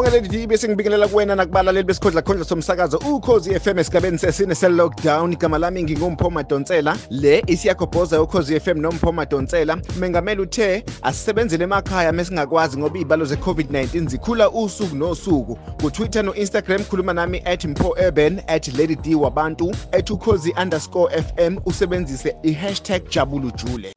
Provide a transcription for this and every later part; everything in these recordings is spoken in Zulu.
mlaleli D bese ngibingelela kuwena nakubalaleli besikhundla khondla somsakazo ukhozi FM esigabeni sesine se-lockdown. Igama lami ngingumpho madonsela. Le isiyakhobhoza ukhozi FM nompho madonsela. Mengameli uthe asisebenzele emakhaya mesingakwazi ngoba iy'balo ze-covid-19 zikhula usuku nosuku. Kutwitter no-instagram khuluma nami at mpho urban at lady d wabantu at ukhozi underscore fm usebenzise i-hashtag jabulujule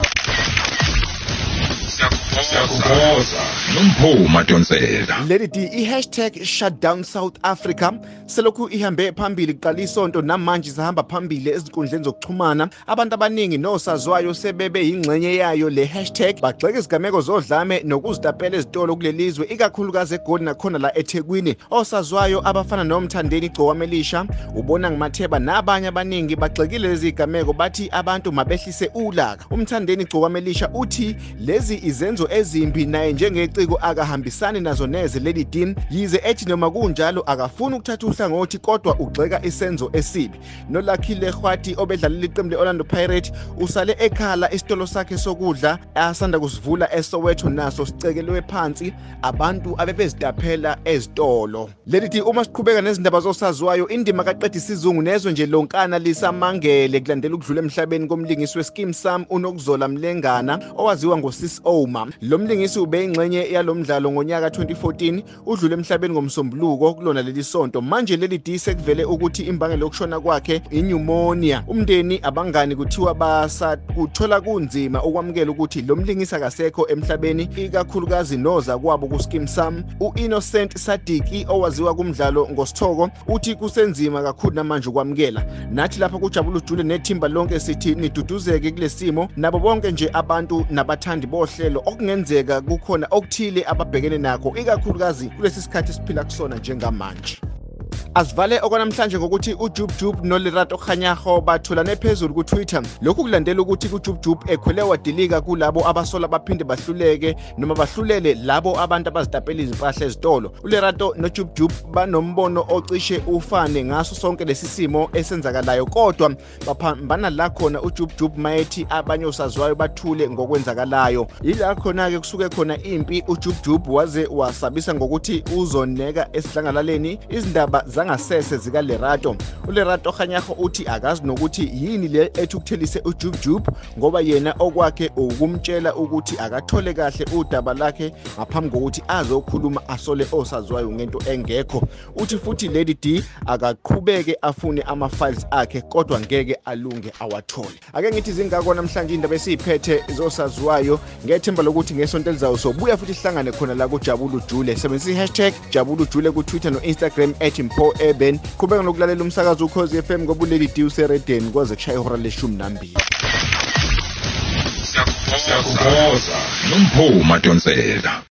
siyakubhoza nompho madonsela lady d i-hashtag shutdown south africa. Selokhu ihambe phambili kuqala isonto namanje sahamba phambili ezinkundleni zokuxhumana. Abantu abaningi nosazwayo sebebe yingxenye yayo le hashtag. Bagxeka izigameko zodlame nokuzitapela ezitolo kulelizwe ikakhulukazi egoli nakhona la ethekwini. Osazwayo abafana nomthandeni gcowamelisha ubona ngumatheba nabanye abaningi bagxekile lezi zigameko bathi abantu mabehlise ulaka. Umthandeni gcowamelisha uthi lezi izenzo ezimbi naye njengeciko akahambisani nazo neze lady dean yize ethi noma kunjalo akafuni ukuthatha uhlangothi kodwa ugxeka isenzo esibi. Nolakhile hwati obedlalela iqembu le-orlando pirate usale ekhala isitolo sakhe sokudla asanda kusivula esowetho naso sicekelwe phansi abantu abebezitaphela ezitolo. Lady d uma siqhubeka nezindaba zosaziwayo indima kaqeda isizungu nezwe nje lonkana lisamangele kulandela ukudlula emhlabeni komlingisi weskim sam unokuzola mlengana owaziwa ngosis oma lo mlingisi ubeyingxenye yalo mdlalo ngonyaka 2014 udlule emhlabeni ngomsombuluko kulona leli sonto. Manje leli d sekuvele ukuthi imbangela yokushona kwakhe inyumonia umndeni abangani kuthiwa basakuthola kunzima ukwamukela ukuthi lo mlingisi akasekho emhlabeni ikakhulukazi noza kwabo kuskim sam. U-innocent sadiki owaziwa kumdlalo ngosithoko uthi kusenzima kakhulu namanje ukwamukela. Nathi lapha kujabula ujule nethimba lonke sithi niduduzeke kule simo nabo bonke nje abantu nabathandi bohlelo okungenzeka kukhona okuthile ababhekene nakho ikakhulukazi kulesi sikhathi esiphila kusona njengamanje. Asivale okwanamhlanje ngokuthi ujubjub nolerato khanyaho bathulane phezulu kutwitter. Lokhu kulandela ukuthi ujubjub ekhwele wadilika kulabo abasola baphinde bahluleke noma bahlulele labo abantu abazitapela izimpahla ezitolo. Ulerato nojubjub banombono ocishe ufane ngaso sonke lesi simo esenzakalayo kodwa baphambana la khona ujubjub mayethi abanye osazwayo bathule ngokwenzakalayo. Yila khona-ke kusuke khona impi ujubjub waze wasabisa ngokuthi uzoneka esidlangalaleni izindaba zangasese zikaLerato. uLerato Khanyaho uthi akazi nokuthi yini le ethi ukuthelise uJubjub ngoba yena okwakhe ukumtshela ukuthi akathole kahle udaba lakhe ngaphambi kokuthi azokhuluma asole osazwayo ngento engekho. Uthi futhi Lady D akaqhubeke afune ama files akhe kodwa ngeke alunge awathole. Ake ngithi zingakho namhlanje indaba esiyiphethe zosaziwayo ngethemba lokuthi ngesonto elizayo sobuya futhi sihlangane khona la kujabula ujule sebenzisa i-hashtag jabula ujule ku-twitter no-instagram at mpho urban qhubeka nokulalela umsakazo ukhozi FM ngoba uleli D useredeni kwaze kushaya ihora leshumi nambili siyakubhoza nompho madonsela